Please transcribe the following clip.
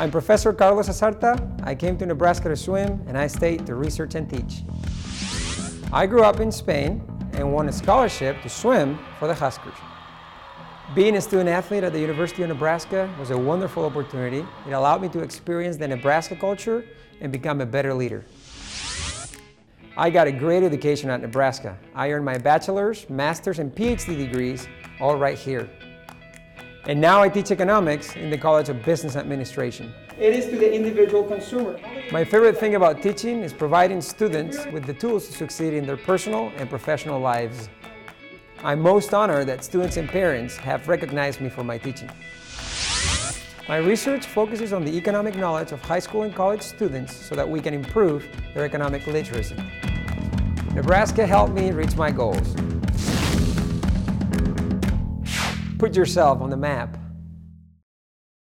I'm Professor Carlos Asarta. I came to Nebraska to swim, and I stayed to research and teach. I grew up in Spain and won a scholarship to swim for the Huskers. Being a student athlete at the University of Nebraska was a wonderful opportunity. It allowed me to experience the Nebraska culture and become a better leader. I got a great education at Nebraska. I earned my bachelor's, master's, and PhD degrees all right here. And now I teach economics in the College of Business Administration. It is to the individual consumer. My favorite thing about teaching is providing students with the tools to succeed in their personal and professional lives. I'm most honored that students and parents have recognized me for my teaching. My research focuses on the economic knowledge of high school and college students so that we can improve their economic literacy. Nebraska helped me reach my goals. Put yourself on the map.